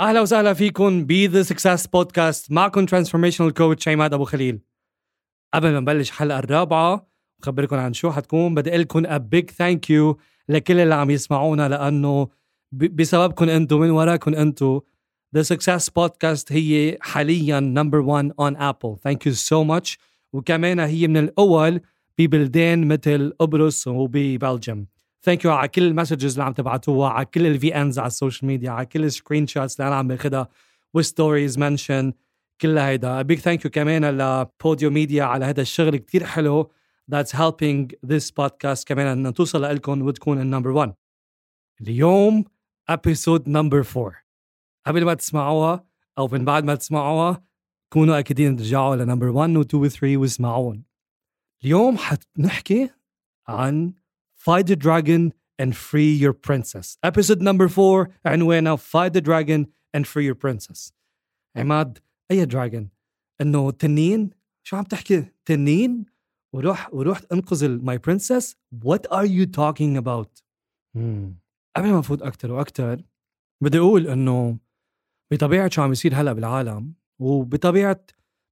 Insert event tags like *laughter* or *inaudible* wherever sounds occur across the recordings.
أهلا وسهلا فيكم ب The Success Podcast معكم transformational coach عماد أبو خليل قبل ما نبلش الحلقة الرابعة بخبركم عن شو حتكون بدي أقول لكم a big thank you لكل اللي عم يسمعونا لأنه بسببكم أنتم من وراكم أنتم The Success Podcast هي حاليا number 1 on Apple. Thank you so much. وكمان هي من الأول ببلدان مثل قبرص وببلجيم. Thank you على كل ال messages اللي عم تبعتوها على كل ال VNs على ال social media على كل ال screenshots اللي أنا عم باخذها و stories mention كل هيدا. Big thank you كمان لبوديو ميديا على هذا الشغل كتير حلو that's helping this podcast كمان إن توصل لكم وتكون ال number 1 اليوم episode number 4 قبل ما تسمعوها أو من بعد ما تسمعوها كونوا أكيدين ترجعوا ل number 1 و 2 و 3 واسمعوهم اليوم حنحكي عن Fight the Dragon and Free Your Princess. Episode number 4 عنوانها Fight the Dragon and Free Your Princess. عماد أي dragon إنه تنين؟ شو عم تحكي؟ تنين؟ وروح وروح انقذ my princess what are you talking about قبل ما نفوت أكثر وأكثر بدي أقول إنه بطبيعة شو عم بيصير هلأ بالعالم وبطبيعة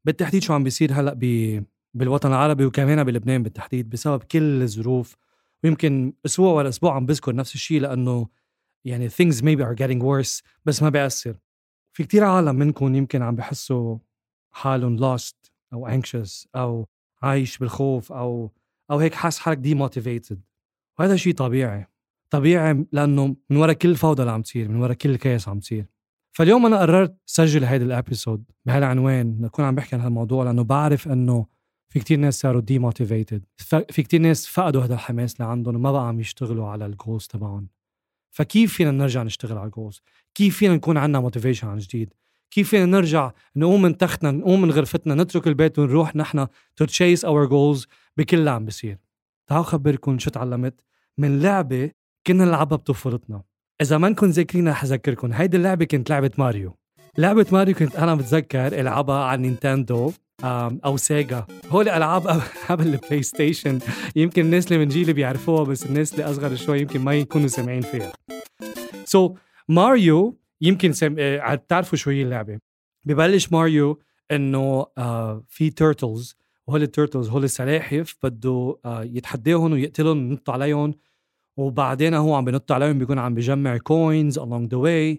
بالتحديد شو عم بيصير هلأ بالوطن العربي وكمان بلبنان بالتحديد بسبب كل الظروف ويمكن أسبوع ورا أسبوع عم بذكر نفس الشيء لأنه يعني things maybe are getting worse بس ما بيأثر. في كتير عالم منكم يمكن عم بحسوا حالهم lost أو anxious أو عايش بالخوف أو أو هيك حاس حالك demotivated. وهذا شيء طبيعي. طبيعي لأنه من وراء كل الفوضى اللي عم تصير من وراء كل الكيس عم تصير. فاليوم أنا قررت سجل هيدا ال episode بهالعنوان نكون عم بحكي عن هالموضوع لأنه بعرف إنه في كتير ناس صاروا demotivated في كتير ناس فقدوا هذا الحماس اللي عندهم وما بقى عم يشتغلوا على ال goals تبعهم. فكيف فينا نرجع نشتغل على ال goals كيف فينا نكون عندنا motivation عن جديد؟ كيف فينا نرجع نقوم من تختنا نقوم من غرفتنا نترك البيت ونروح نحن to chase our goals بكل اللي عم بيصير؟ تعالوا خبركم شو تعلمت. من لعبة كنا نلعبها بطفولتنا. إذا ما نكون ذاكرين رح أذكركم. هيدي اللعبة كانت لعبة ماريو. لعبة ماريو كنت أنا بتذكر ألعبها على نينتندو. أو سيجا. هول ألعاب قبل *laughs* البلاي ستيشن يمكن الناس اللي من جيلي بيعرفوها بس الناس اللي أصغر شوي يمكن ما يكونوا سامعين فيها. so so, ماريو يمكن سم... آه بتعرفوا شو هي اللعبة. ببلش ماريو إنه آه في turtles وهول ال turtles هول السلاحف بده آه يتحداهم ويقتلهم وينط عليهم. وبعدين هو عم بنط عليهم بيكون عم بجمع coins along the way.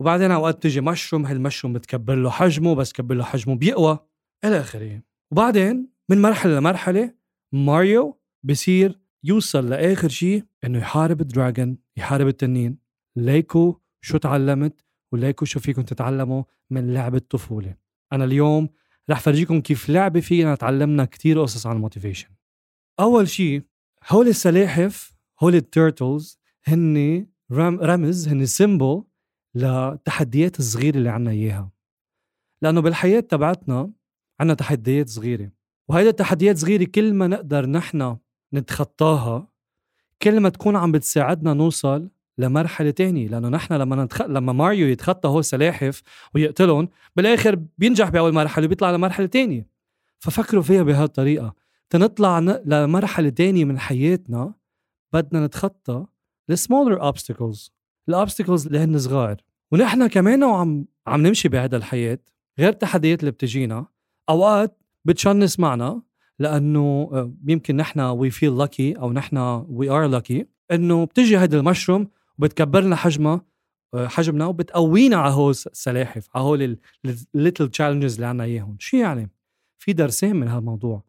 وبعدين أوقات تجي مشروم هالمشروم بتكبر له حجمه بس كبر له حجمه بيقوى. إلى آخره. وبعدين من مرحلة لمرحلة ماريو بصير يوصل لآخر شيء إنه يحارب ال dragon يحارب التنين. ليكو شو تعلمت وليكو شو فيكم تتعلموا من لعبة طفولة أنا اليوم رح فرجيكم كيف لعبة فينا تعلمنا كتير قصص عن ال motivation أول شيء هول السلاحف هول ال turtles هن رمز هن symbol للتحديات الصغيرة اللي عنا إياها. لأنه بالحياة تبعتنا عنا تحديات صغيرة. وهيدا التحديات صغيرة كل ما نقدر نحن نتخطاها كل ما تكون عم بتساعدنا نوصل لمرحلة تانية. لأنه نحن لما نتخ... لما ماريو يتخطى هو السلاحف ويقتلهم بالآخر بينجح بأول مرحلة وبيطلع لمرحلة تانية. ففكروا فيها بهالطريقة. تنطلع ن... لمرحلة تانية من حياتنا بدنا نتخطى ال smaller obstacles ال obstacles اللي هن صغار. ونحن كمان وعم عم نمشي بهذا الحياة. غير التحديات اللي بتجينا أوقات ب chance معنا لأنه آه، يمكن نحن we feel lucky أو نحن we are lucky إنه بتجي هيدا المشروم وبتكبر لنا حجمها آه، حجمنا وبتقوينا على هول السلاحف على هول الليتل تشالنجز اللي عنا إياهم. شو يعني؟ في درسين من هالموضوع.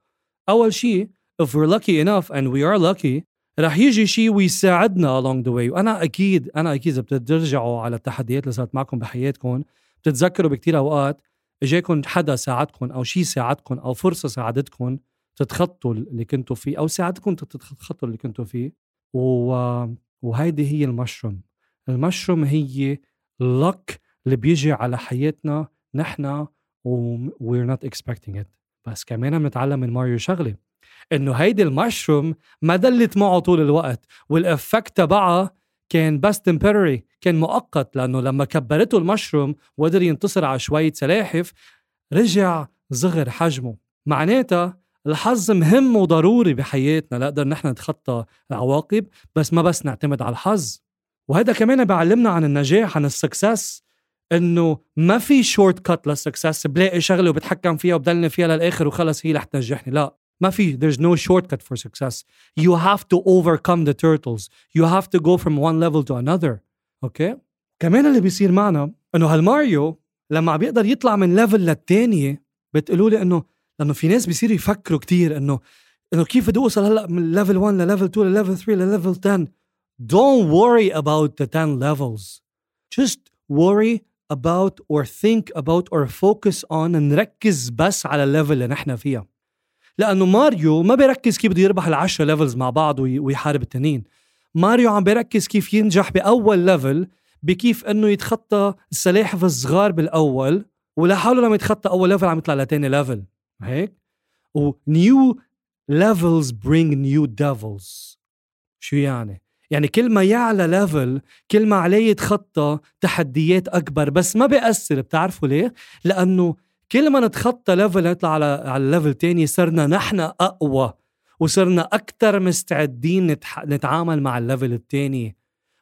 أول شيء if we're lucky enough and we are lucky رح يجي شيء ويساعدنا along the way. وأنا أكيد أنا أكيد إذا بترجعوا على التحديات اللي صارت معكم بحياتكم بتتذكروا بكتير أوقات اجاكم حدا ساعدكم أو شيء ساعدكم أو فرصة ساعدتكم تتخطوا اللي كنتوا فيه أو ساعدتكم تتخطوا اللي كنتوا فيه. و... وهيدي هي المشروم. المشروم هي لك اللي بيجي على حياتنا نحن و we're not expecting it. بس كمان بنتعلم من ماريو شغله إنه هيدي المشروم ما دلت معه طول الوقت والافكت تبعها كان بس temporary كان مؤقت لأنه لما كبرته المشروم وقدر ينتصر على شوية سلاحف رجع صغر حجمه. معناتها الحظ مهم وضروري بحياتنا لنقدر نحن نتخطى العواقب بس ما بس نعتمد على الحظ. وهذا كمان بيعلمنا عن النجاح عن ال success إنه ما في shortcut لل success بلاقي شغلة وبتحكم فيها وبدلني فيها للآخر وخلص هي رح تنجحني لا. ما في there's no shortcut for success. You have to overcome the turtles. You have to go from one level to another okay okay? كمان اللي بيصير معنا إنه هالماريو لما بيقدر يطلع من level للتانية بتقولوا لي إنه لأنه في ناس بيصيروا يفكروا كتير إنه إنه كيف بدي أوصل هلأ من level 1 لل level 2 لل level 3 لل level 10 don't worry about the 10 levels. Just worry about or think about or focus on نركز بس على ال level اللي نحن فيها. لأنه ماريو ما بيركز كيف بده يربح العشرة levels مع بعض ويحارب التنين. ماريو عم بيركز كيف ينجح بأول level بكيف إنه يتخطى السلاحف الصغار بالأول ولحاله لما يتخطى أول level عم يطلع لتاني level هيك؟ و new levels bring new devils شو يعني؟ يعني كل ما يعلى level كل ما عليه يتخطى تحديات أكبر. بس ما بيأثر بتعرفوا ليه؟ لأنه كل ما نتخطى level نطلع على على level تاني صرنا نحن أقوى وصرنا أكثر مستعدين. نتعامل مع ال level التاني.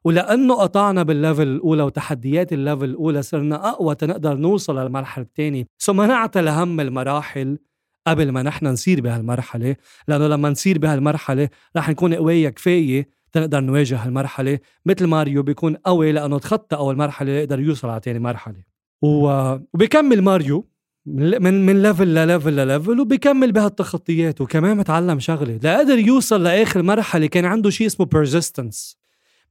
ولأنه قطعنا بال level الأولى وتحديات ال level الأولى صرنا أقوى تنقدر نوصل للمرحلة الثانية so منعت لهم المراحل قبل ما نحن نصير بهالمرحلة لأنه لما نصير بهالمرحلة رح نكون قوية كفاية تنقدر نواجه هالمرحلة. مثل ماريو بيكون قوي لأنه تخطى أول مرحلة يقدر يوصل على ثاني مرحلة. وبيكمل ماريو. من من ليفل لليفل لليفل وبيكمل بهالتخطيات وكمان متعلم شغلة. لقدر يوصل لآخر مرحلة كان عنده شيء اسمه persistence.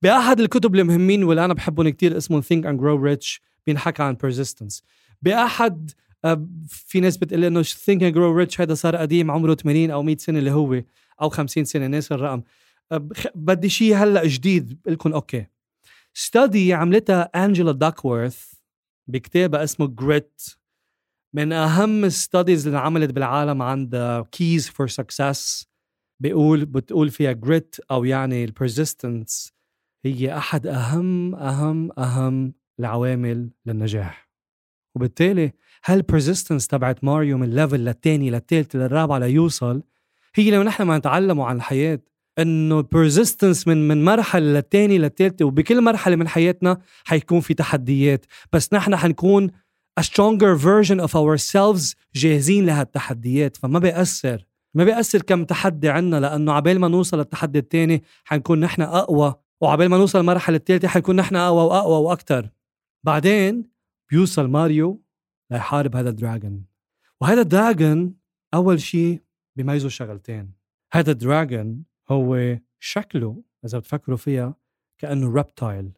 بأحد الكتب المهمين واللي أنا بحبهم كتير اسمه think and grow rich بينحكى عن persistence. بأحد آه، في ناس بتقول إنه think and grow rich هذا صار قديم عمره 80 أو 100 سنة اللي هو أو 50 سنة ناس الرقم. آه، بدي شيء هلأ جديد لكم أوكي. ستادي عملتها انجيلا داكورث بكتابها اسمه جريت من أهم ال studies اللي انعملت بالعالم عن ال keys for success بيقول بتقول فيها grit أو يعني ال persistence هي أحد اهم اهم أهم العوامل للنجاح. وبالتالي هال persistence تبعت ماريو من level للتاني للتالت للرابع ليوصل؟ هي لما نحن ما نتعلموا عن الحياة إنه persistence من من مرحلة للتاني للتالتة وبكل مرحلة من حياتنا حيكون في تحديات. بس نحن حنكون a stronger version of ourselves جاهزين لهالتحديات فما بيأثر. ما بيأثر كم تحدي عنا لأنه عبال ما نوصل للتحدي الثاني حنكون نحن أقوى وعبال ما نوصل المرحلة الثالثة حنكون نحن أقوى وأقوى وأكثر بعدين بيوصل ماريو ليحارب هذا ال dragon. وهذا ال dragon أول شيء بيميزه شغلتين. هذا ال dragon هو شكله إذا بتفكروا فيها كأنه reptile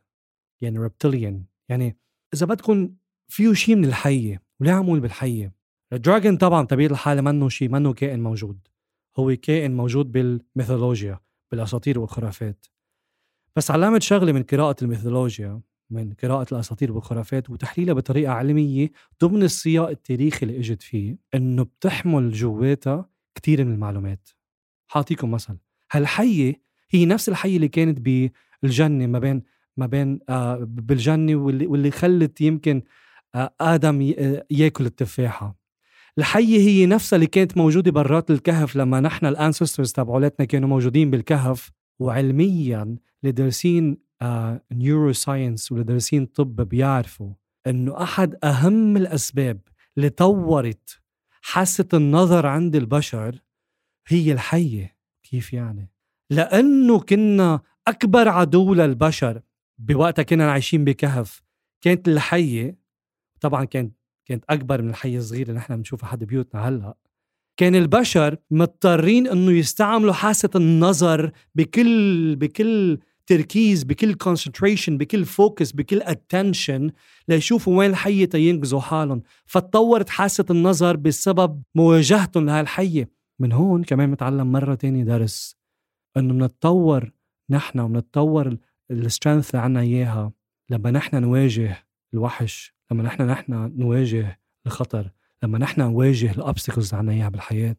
يعني reptilian يعني إذا بدكم فيه شيء من الحية وليه عمول بالحية؟ ال dragon طبعا طبيعة الحال منه شيء منه كائن موجود. هو كائن موجود بالميثولوجيا بالأساطير والخرافات. بس علمت شغلة من قراءة الميثولوجيا من قراءة الأساطير والخرافات وتحليلها بطريقة علمية ضمن السياق التاريخي اللي إجت فيه إنه بتحمل جواتها كثير من المعلومات. حاعطيكم مثل هالحية هي نفس الحية اللي كانت بالجنة ما بين ما بين آه بالجنة واللي, واللي خلت يمكن آدم آه، يأكل التفاحة. الحية هي نفسها اللي كانت موجودة برات الكهف لما نحن ال ancestors تبعولتنا كانوا موجودين بالكهف. وعلميا اللي دارسين neuro آه science واللي دارسين طب بيعرفوا إنه أحد أهم الأسباب اللي طورت حاسة النظر عند البشر هي الحية. كيف يعني؟ لأنه كنا أكبر عدو للبشر بوقتها كنا عايشين بكهف. كانت الحية طبعا كانت كانت أكبر من الحية الصغيرة اللي نحن بنشوفها حد بيوتنا هلأ. كان البشر مضطرين إنه يستعملوا حاسة النظر بكل بكل تركيز بكل concentration بكل focus بكل attention ليشوفوا وين الحية تينقذوا حالهم. فتطورت حاسة النظر بسبب مواجهتهم لهالحية من هون كمان متعلم مرة تاني درس إنه بنتطور نحن وبنتطور ال strength اللي عنا إياها لما نحن نواجه الوحش. لما نحن نحن نواجه الخطر لما نحن نواجه ال obstacles اللي عنا إياها بالحياة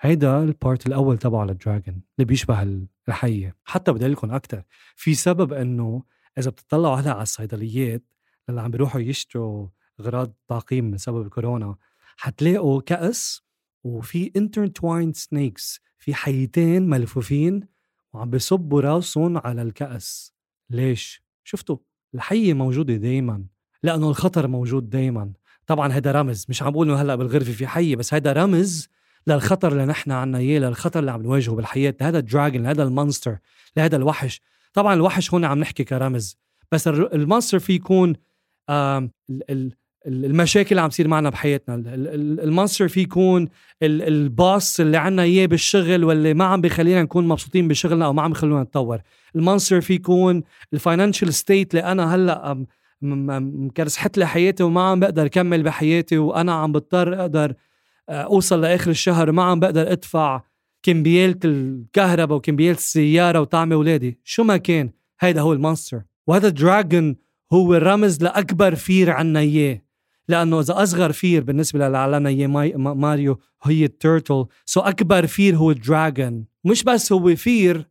هيدا ال part الأول تبعه لل dragon اللي بيشبه الحية حتى بدي لكم أكثر في سبب إنه إذا بتطلعوا هلا على الصيدليات اللي عم بيروحوا يشتروا اغراض تعقيم من سبب الكورونا حتلاقوا كأس وفي intertwined snakes في حيتين ملفوفين وعم بيصبوا راسهم على الكأس. ليش؟ شفتوا؟ الحية موجودة دايما. لأنه الخطر موجود دائما طبعا هذا رمز مش عم بقول إنه هلأ بالغرفة في حية بس هذا رمز للخطر اللي نحن عنا إياه للخطر اللي عم نواجهه بالحياة. لهذا ال dragon لهذا ال monster لهذا الوحش. طبعا الوحش هون عم نحكي كرمز. بس ال monster في يكون المشاكل اللي عم تصير معنا بحياتنا. ال monster في يكون ال boss اللي عنا إياه بالشغل واللي ما عم بخلينا نكون مبسوطين بشغلنا أو ما عم بخلونا نتطور. ال monster في يكون ال financial state اللي أنا هلأ مكرسحت لي حياتي وما عم بقدر كمل بحياتي وأنا عم بضطر أقدر آه، أوصل لآخر الشهر ما عم بقدر أدفع كمبيالة الكهرباء وكمبيالة السيارة وطعم أولادي. شو ما كان هيدا هو ال monster وهذا ال dragon هو الرمز لأكبر fear عنا إياه. لأنه إذا أصغر fear بالنسبة للعالم إياه ماريو هي ال turtle. so أكبر fear هو ال dragon. مش بس هو fear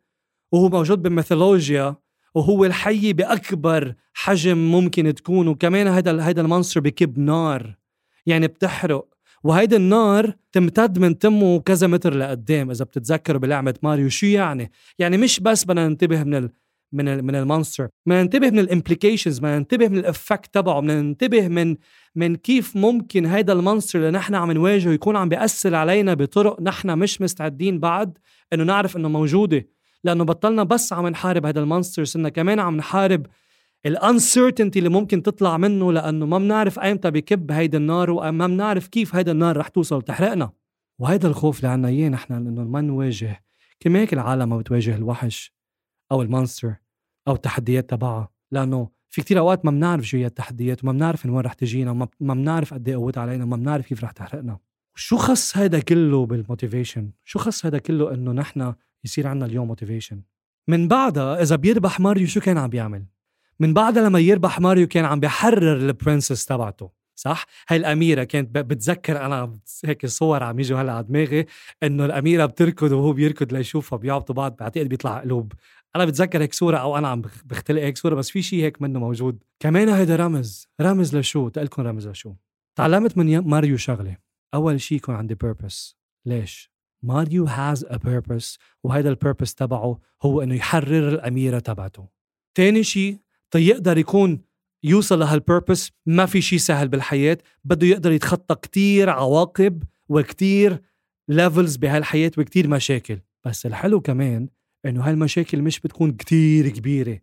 وهو موجود بالميثولوجيا وهو الحية بأكبر حجم ممكن تكون وكمان هذا هذا ال monster بكب نار. يعني بتحرق. وهيدا النار تمتد من تمه كذا متر لقدام إذا بتتذكروا بلعبة ماريو. شو يعني؟ يعني مش بس بدنا ننتبه من ال من ال من ال monster بدنا ننتبه من ال implications بدنا ننتبه من ال effect تبعه بدنا ننتبه من من كيف ممكن هيدا ال monster اللي نحن عم نواجهه يكون عم بيأثر علينا بطرق نحن مش مستعدين بعد إنه نعرف إنه موجودة. لأنه بطلنا بس عم نحارب هذا ال monster صرنا كمان عم نحارب ال uncertainty اللي ممكن تطلع منه لأنه ما بنعرف ايمتى بكب هيدا النار وما بنعرف كيف هيدا النار رح توصل وتحرقنا وهيدا الخوف اللي عنا إياه نحن انه ما نواجه كما هيك العالم ما بتواجه الوحش أو ال monster أو التحديات تبعها لأنه في كتير أوقات ما بنعرف شو هي التحديات وما بنعرف من وين رح تجينا وما ما بنعرف قد إيه قوتها علينا وما بنعرف كيف رح تحرقنا. شو خص هذا كله بال motivation شو خص هذا كله إنه نحن يصير عنا اليوم motivation من بعدها إذا بيربح ماريو شو كان عم بيعمل؟ من بعدها لما يربح ماريو كان عم بيحرر ال princess تبعته صح؟ هاي الأميرة كانت بتذكر أنا هيك صور عم يجوا هلأ على دماغي إنه الأميرة بتركض وهو بيركض ليشوفها بيعبطوا بعض بعتقد بيطلع قلوب. أنا بتذكر هيك صورة أو أنا عم بختلق هيك صورة بس في شيء هيك منه موجود. كمان هيدا رمز رمز لشو؟ تقلكم رمز لشو؟ تعلمت من ماريو شغلة. أول شيء يكون عندي purpose ليش؟ ماريو has a purpose وهيدا ال purpose تبعه هو إنه يحرر الأميرة تبعته. تاني شيء تيقدر يكون يوصل لهال purpose ما في شيء سهل بالحياة. بده يقدر يتخطى كتير عواقب وكتير levels بهالحياة وكتير مشاكل. بس الحلو كمان إنه هالمشاكل مش بتكون كتير كبيرة.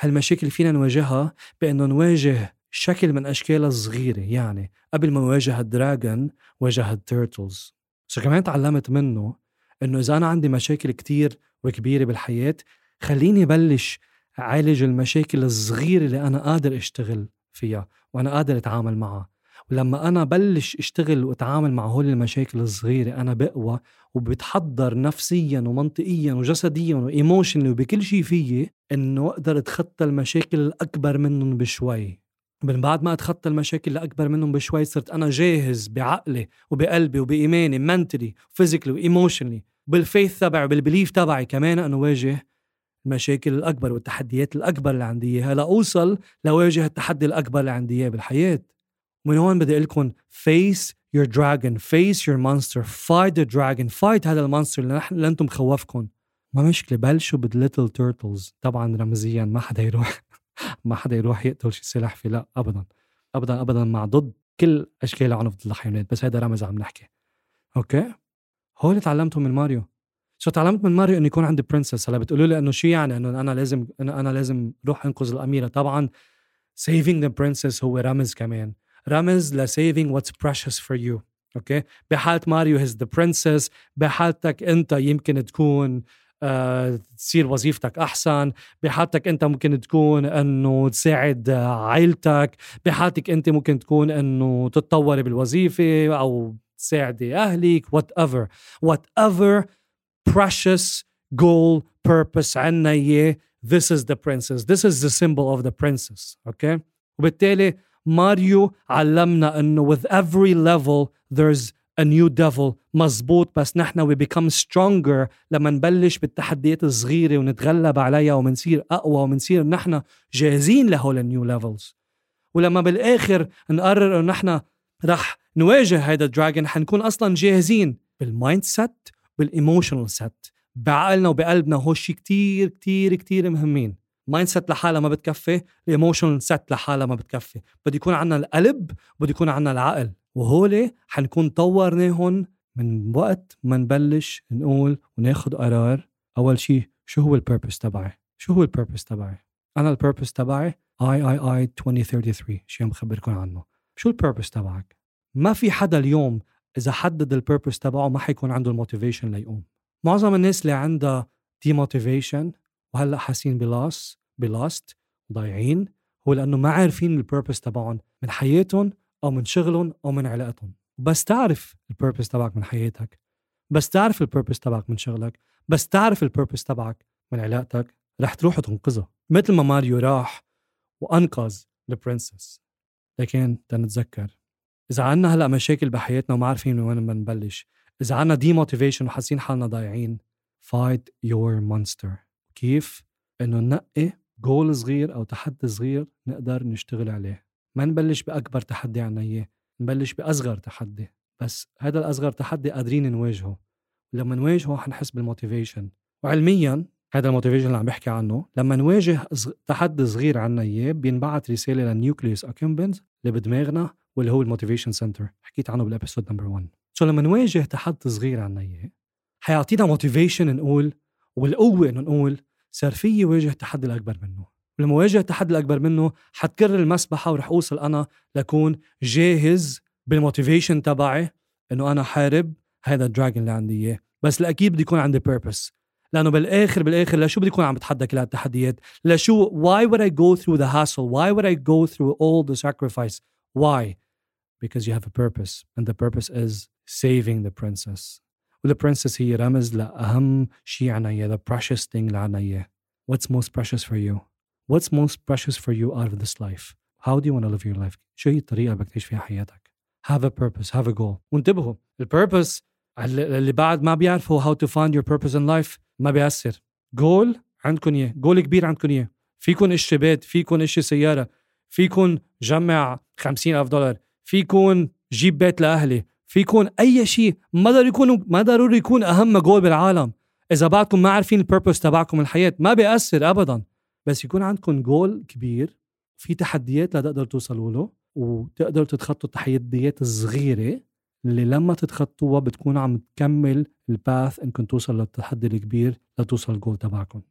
هالمشاكل فينا نواجهها بإنه نواجه شكل من أشكالها الصغيرة. يعني قبل ما نواجه ال dragon واجه ال turtles so كمان تعلمت منه إنه إذا أنا عندي مشاكل كتير وكبيرة بالحياة خليني بلش عالج المشاكل الصغيرة اللي أنا قادر أشتغل فيها وأنا قادر أتعامل معها. ولما أنا بلش أشتغل وأتعامل مع هول المشاكل الصغيرة أنا بقوى وبتحضر نفسيا ومنطقيا وجسديا و emotionally وبكل شيء فيي إنه أقدر أتخطى المشاكل الأكبر منهم بشوي. من بعد ما اتخطى المشاكل الأكبر منهم بشوي صرت أنا جاهز بعقلي وبقلبي وبإيماني mentally physically و emotionally بال faith تبعي وبال belief تبعي كمان أنا واجه المشاكل الأكبر والتحديات الأكبر اللي عندي إياها لأوصل لواجه التحدي الأكبر اللي عندي إياه بالحياة. ومن هون بدي أقول لكم face your dragon face your monster fight the dragon fight هذا ال monster اللي, نحن اللي أنتم خوفكم ما مشكلة بلشوا بال little turtles طبعا رمزيا ما حدا يروح. ما حدا يروح يقتل شي سلاحف لا أبدا. أبدا أبدا مع ضد كل أشكال العنف ضد الحيوانات. بس هذا رمز عم نحكي. okay؟ هول اللي تعلمته من ماريو. so تعلمت من ماريو إنه يكون عندي princess هلا بتقولوا لي إنه شو يعني؟ إنه أنا لازم إنه أنا لازم روح أنقذ الأميرة. طبعا saving the princess هو رمز كمان. رمز ل saving what's precious for you. okay؟ بحالة ماريو it's the princess بحالتك أنت يمكن تكون تصير وظيفتك أحسن بحالتك أنت ممكن تكون إنه تساعد عائلتك بحالتك أنت ممكن تكون إنه تتطوري بالوظيفة أو تساعدي أهلك whatever whatever precious goal purpose عنا إياه this is the princess. This is the symbol of the princess. Okay? وبالتالي ماريو علمنا إنه with every level there's a new devil مزبوط بس نحن we become stronger لما نبلش بالتحديات الصغيرة ونتغلب عليها ومنصير أقوى ومنصير نحن جاهزين لهول ال new levels ولما بالآخر نقرر إنه نحن رح نواجه هذا ال dragon حنكون أصلا جاهزين بال mindset بال emotional set بعقلنا وبقلبنا هو شيء كتير كتير كتير مهمين. mindset لحالها ما بتكفي ال emotional set لحالها ما بتكفي. بده يكون عندنا القلب بده يكون عندنا العقل. وهول حنكون طورناهم من وقت ما نبلش نقول وناخد قرار. أول شيء شو هو ال purpose تبعي؟ شو هو ال purpose تبعي؟ أنا ال purpose تبعي اي اي اي 2033 شيء بخبركم عنه. شو ال purpose تبعك؟ ما في حدا اليوم إذا حدد ال purpose تبعه ما حيكون عنده ال motivation ليقوم. معظم الناس اللي عندها demotivation وهلأ حاسين ب loss ب lost ضايعين هو لأنه ما عارفين ال purpose تبعهم. من حياتهم أو من شغلهم أو من علاقتهم. بس تعرف ال purpose تبعك من حياتك. بس تعرف ال purpose تبعك من شغلك. بس تعرف ال purpose تبعك من علاقتك. رح تروح وتنقذها مثل ما ماريو راح وأنقذ ال princess لكن تنتذكر إذا عنا هلأ مشاكل بحياتنا وما عارفين من وين بدنا نبلش إذا عنا demotivation وحاسين حالنا ضايعين fight your monster كيف؟ إنه ننقي جول صغير أو تحدي صغير نقدر نشتغل عليه. ما نبلش بأكبر تحدي عنا إياه نبلش بأصغر تحدي. بس هذا الأصغر تحدي قادرين نواجهه. لما نواجهه حنحس بال motivation وعلميا هذا ال motivation اللي عم بحكي عنه لما نواجه تحدي صغير عنا إياه بينبعت رسالة لل nucleus accumbens اللي بدماغنا واللي هو ال motivation center. حكيت عنه بال episode number 1 so لما نواجه تحدي صغير عنا إياه حيعطينا motivation نقول والقوة انه نقول صار فيي واجه التحدي الأكبر منه. ولما واجه التحدي الأكبر منه حتكرر المسبحة ورح أوصل أنا لكون جاهز بال motivation تبعي إنه أنا حارب هذا الدراجون اللي عندي إياه. بس الاكيد بدي يكون عندي بيربس لأنه بالاخر بالآخر لشو بدي يكون عم بتحدى كل هالتحديات لشو why would I go through the hassle? why would I go through all the sacrifice? why? Because you have a purpose and the purpose is saving the princess. وذا برنسس هي رمز لأهم شيء عنا إياه the precious thing اللي عنا إياه. What's most precious for you? What's most precious for you out of this life? How do you want to live your life? شو هي الطريقة اللي بدك تعيش فيها حياتك؟ Have a purpose have a goal. وانتبهوا ال purpose اللي بعد ما بيعرفوا how to find your purpose in life ما بيأثر. جول عندكم إياه. جول كبير عندكم إياه. فيكم اشتري بيت فيكم اشتري سيارة فيكم جمع خمسين ألف دولار فيكم جيب بيت لأهلي في يكون أي شيء ما ضروري يكون ما ضروري يكون أهم جول بالعالم. إذا بعدكم ما عارفين ال purpose تبعكم الحياة ما بيأثر ابدا. بس يكون عندكم جول كبير في تحديات لتقدروا توصلوا له وتقدروا تتخطوا التحديات الصغيرة اللي لما تتخطوها بتكون عم تكمل ال path إنكم توصل للتحدي الكبير لتوصل الجول تبعكم.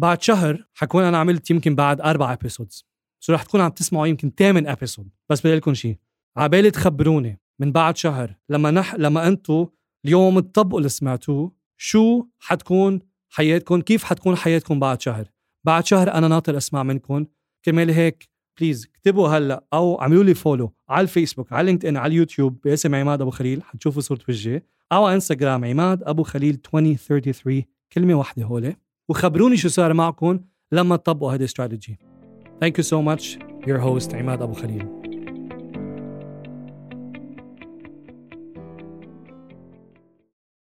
بعد شهر حكون أنا عملت يمكن بعد أربع episodes so رح تكون عم تسمعوا يمكن ثامن episode بس بدي لكم شيء عبالي تخبروني من بعد شهر لما نح لما أنتم اليوم تطبقوا اللي سمعتوه شو حتكون حياتكم كيف حتكون حياتكم بعد شهر؟ بعد شهر أنا ناطر أسمع منكم. كرمال هيك please اكتبوا هلأ أو اعملوا لي follow على الفيسبوك على LinkedIn على اليوتيوب باسم عماد أبو خليل حتشوفوا صورة وجهي أو على إنستغرام عماد أبو خليل 2033 كلمة واحدة هولي. وخبروني شو صار معكم لما تطبقوا هذه ال strategy Thank you so much. Your host عماد أبو خليل.